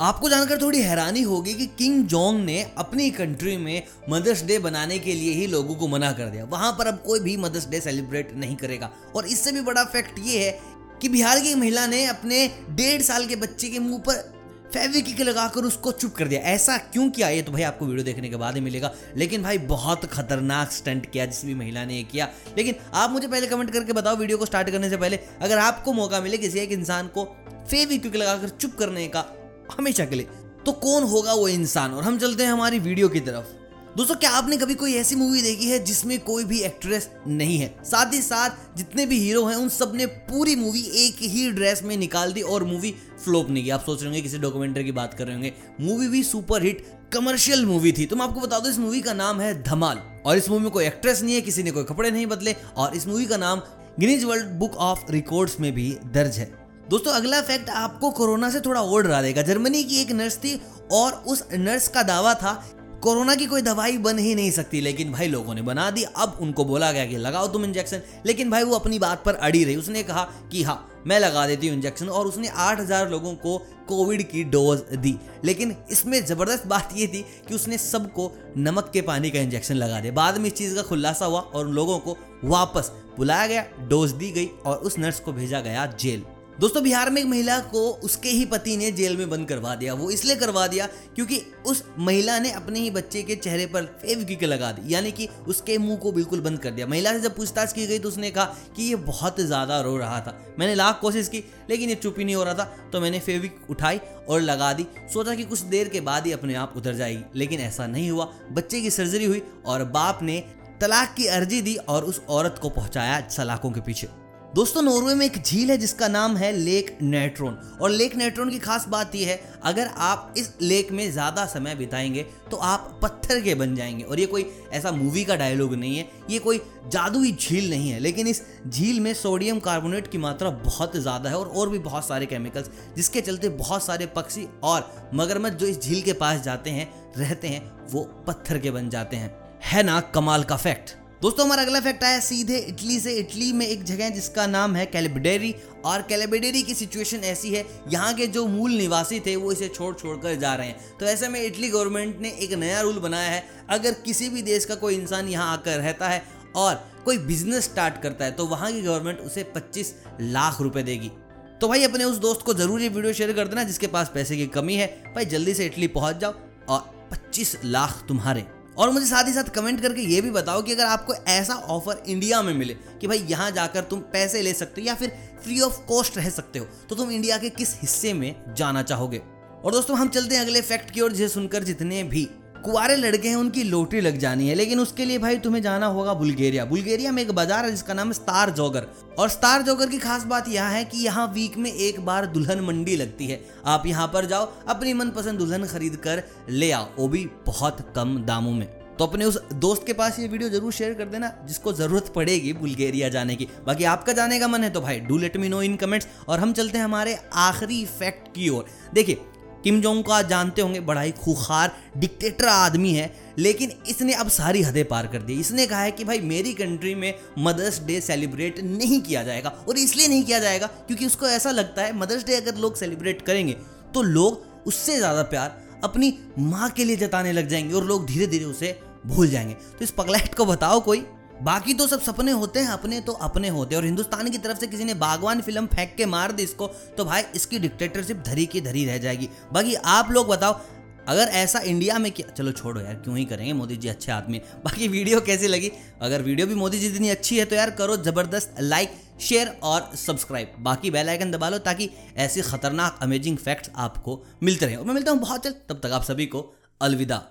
आपको जानकर थोड़ी हैरानी होगी कि किंग जोंग ने अपनी कंट्री में मदर्स डे बनाने के लिए ही लोगों को मना कर दिया। वहाँ पर अब कोई भी मदर्स डे सेलिब्रेट नहीं करेगा। और इससे भी बड़ा फैक्ट ये है कि बिहार की महिला ने अपने डेढ़ साल के बच्चे के मुँह पर फेविक लगाकर उसको चुप कर दिया। ऐसा क्यों किया? ये तो भाई आपको वीडियो देखने के बाद ही मिलेगा। लेकिन भाई, बहुत खतरनाक स्टंट किया जिस भी महिला ने ये किया। लेकिन आप मुझे पहले कमेंट करके बताओ वीडियो को स्टार्ट करने से पहले, अगर आपको मौका मिले किसी एक इंसान को फेविक्विक लगाकर चुप करने का हमेशा के लिए। तो कौन होगा वो इंसान? और हम चलते हैं हमारी वीडियो की तरफ़। दोस्तों, क्या आपने कभी कोई ऐसी मूवी देखी है जिसमें कोई भी एक्ट्रेस नहीं है? साथ ही साथ, जितने भी हीरो हैं, उन सबने पूरी मूवी एक ही ड्रेस में निकाल दी और मूवी फ्लॉप नहीं की। आप सोच रहे होंगे, किसी डॉक्यूमेंट्री की बात कर रहे होंगे। मूवी भी सुपर हिट कमर्शियल मूवी थी। तो मैं आपको बता दूँ, इस मूवी का नाम है धमाल। और इस मूवी में कोई एक्ट्रेस नहीं है, किसी ने कोई कपड़े नहीं बदले। और इस मूवी का नाम Guinness World Book of Records में भी दर्ज है। दोस्तों, अगला फैक्ट आपको कोरोना से थोड़ा और डरा देगा। जर्मनी की एक नर्स थी और उस नर्स का दावा था, कोरोना की कोई दवाई बन ही नहीं सकती, लेकिन भाई लोगों ने बना दी। अब उनको बोला गया कि लगाओ तुम इंजेक्शन लेकिन भाई वो अपनी बात पर अड़ी रही। उसने कहा कि हाँ मैं लगा देती हूँ इंजेक्शन और उसने 8000 लोगों को कोविड की डोज दी। लेकिन इसमें ज़बरदस्त बात ये थी कि उसने सबको नमक के पानी का इंजेक्शन लगा दिया। बाद में इस चीज़ का खुलासा हुआ और उन लोगों को वापस बुलाया गया डोज दी गई और उस नर्स को भेजा गया जेल। दोस्तों, बिहार में एक महिला को उसके ही पति ने जेल में बंद करवा दिया। वो इसलिए करवा दिया क्योंकि उस महिला ने अपने ही बच्चे के चेहरे पर फेविक्विक लगा दी, यानी कि उसके मुँह को बिल्कुल बंद कर दिया। महिला से जब पूछताछ की गई तो उसने कहा कि ये बहुत ज़्यादा रो रहा था। मैंने लाख कोशिश की, लेकिन ये चुप ही नहीं हो रहा था तो मैंने फेविक उठाई और लगा दी। सोचा कि कुछ देर के बाद ही अपने आप उतर जाएगी, लेकिन ऐसा नहीं हुआ। बच्चे की सर्जरी हुई और बाप ने तलाक की अर्जी दी और उस औरत को पहुँचाया सलाखों के पीछे। दोस्तों, नॉर्वे में एक झील है जिसका नाम है लेक नेट्रोन। और लेक नेट्रोन की खास बात यह है, अगर आप इस लेक में ज़्यादा समय बिताएँगे तो आप पत्थर के बन जाएँगे। और ये कोई ऐसा मूवी का डायलॉग नहीं है, ये कोई जादुई झील नहीं है। लेकिन इस झील में सोडियम कार्बोनेट की मात्रा बहुत ज़्यादा है और और भी बहुत सारे केमिकल्स जिसके चलते बहुत सारे पक्षी और मगरमच्छ जो इस झील के पास जाते हैं, रहते हैं, वो पत्थर के बन जाते हैं। है ना, कमाल का फैक्ट दोस्तों, हमारा अगला फैक्ट आया, सीधे इटली से। इटली में एक जगह है जिसका नाम है कैलिबडेरी, और कैलिबडेरी की सिचुएशन ऐसी है, यहाँ के जो मूल निवासी थे, वो इसे छोड़ छोड़ कर जा रहे हैं। तो ऐसे में इटली गवर्नमेंट ने एक नया रूल बनाया है, अगर किसी भी देश का कोई इंसान यहाँ आकर रहता है, और कोई बिज़नेस स्टार्ट करता है तो वहाँ की गवर्नमेंट उसे 25 लाख रुपए देगी। तो भाई, अपने उस दोस्त को ज़रूर ये वीडियो शेयर कर देना, जिसके पास पैसे की कमी है। भाई, जल्दी से इटली पहुँच जाओ, और 25 लाख तुम्हारे। और मुझे साथ ही साथ कमेंट करके ये भी बताओ कि अगर आपको ऐसा ऑफ़र इंडिया में मिले कि भाई यहाँ जाकर तुम पैसे ले सकते हो या फिर फ्री ऑफ़ कॉस्ट रह सकते हो तो तुम इंडिया के किस हिस्से में जाना चाहोगे? और दोस्तों, हम चलते हैं अगले फैक्ट की ओर, जिसे सुनकर जितने भी कुआरे लड़के हैं, उनकी लोटरी लग जानी है। लेकिन उसके लिए भाई तुम्हें जाना होगा बुल्गेरिया। बुल्गेरिया में एक बाज़ार है, जिसका नाम है स्टार जोगर। और स्टार जोगर की खास बात यह है कि यहाँ वीक में एक बार दुल्हन मंडी लगती है। आप यहाँ पर जाओ, अपनी मनपसंद दुल्हन खरीद कर ले आओ, वो भी बहुत कम दामों में। तो अपने उस दोस्त के पास ये वीडियो ज़रूर शेयर कर देना, जिसको ज़रूरत पड़ेगी बुल्गेरिया जाने की। बाकी आपका जाने का मन है तो भाई do let me know in comments और हम चलते हैं हमारे आखिरी फैक्ट की ओर। देखिए किम जोंग को आज जानते होंगे, बड़ा ही खुखार डिक्टेटर आदमी है, लेकिन इसने अब सारी हदें पार कर दी। इसने कहा है कि भाई, मेरी कंट्री में मदर्स डे सेलिब्रेट नहीं किया जाएगा, और इसलिए नहीं किया जाएगा क्योंकि उसको ऐसा लगता है मदर्स डे अगर लोग सेलिब्रेट करेंगे तो लोग उससे ज़्यादा प्यार अपनी माँ के लिए जताने लग जाएँगे, और लोग धीरे धीरे उसे भूल जाएँगे। तो इस पगलैट को बताओ कोई। बाकी तो सब सपने होते हैं, अपने तो अपने होते हैं। और हिंदुस्तान की तरफ़ से किसी ने बागवान फ़िल्म फेंक के मार दी इसको तो भाई इसकी डिक्टेटरशिप धरी की धरी रह जाएगी। बाकी आप लोग बताओ, अगर ऐसा इंडिया में किया चलो छोड़ो यार, क्यों ही करेंगे? मोदी जी अच्छे आदमी बाकी वीडियो कैसी लगी? अगर वीडियो भी मोदी जी इतनी अच्छी है तो यार करो ज़बरदस्त लाइक शेयर और सब्सक्राइब बाकी बेल आइकन दबा लो, ताकि ऐसी खतरनाक अमेजिंग फैक्ट्स आपको मिलते रहे। और मैं मिलता हूँ बहुत जल्द, तब तक आप सभी को अलविदा।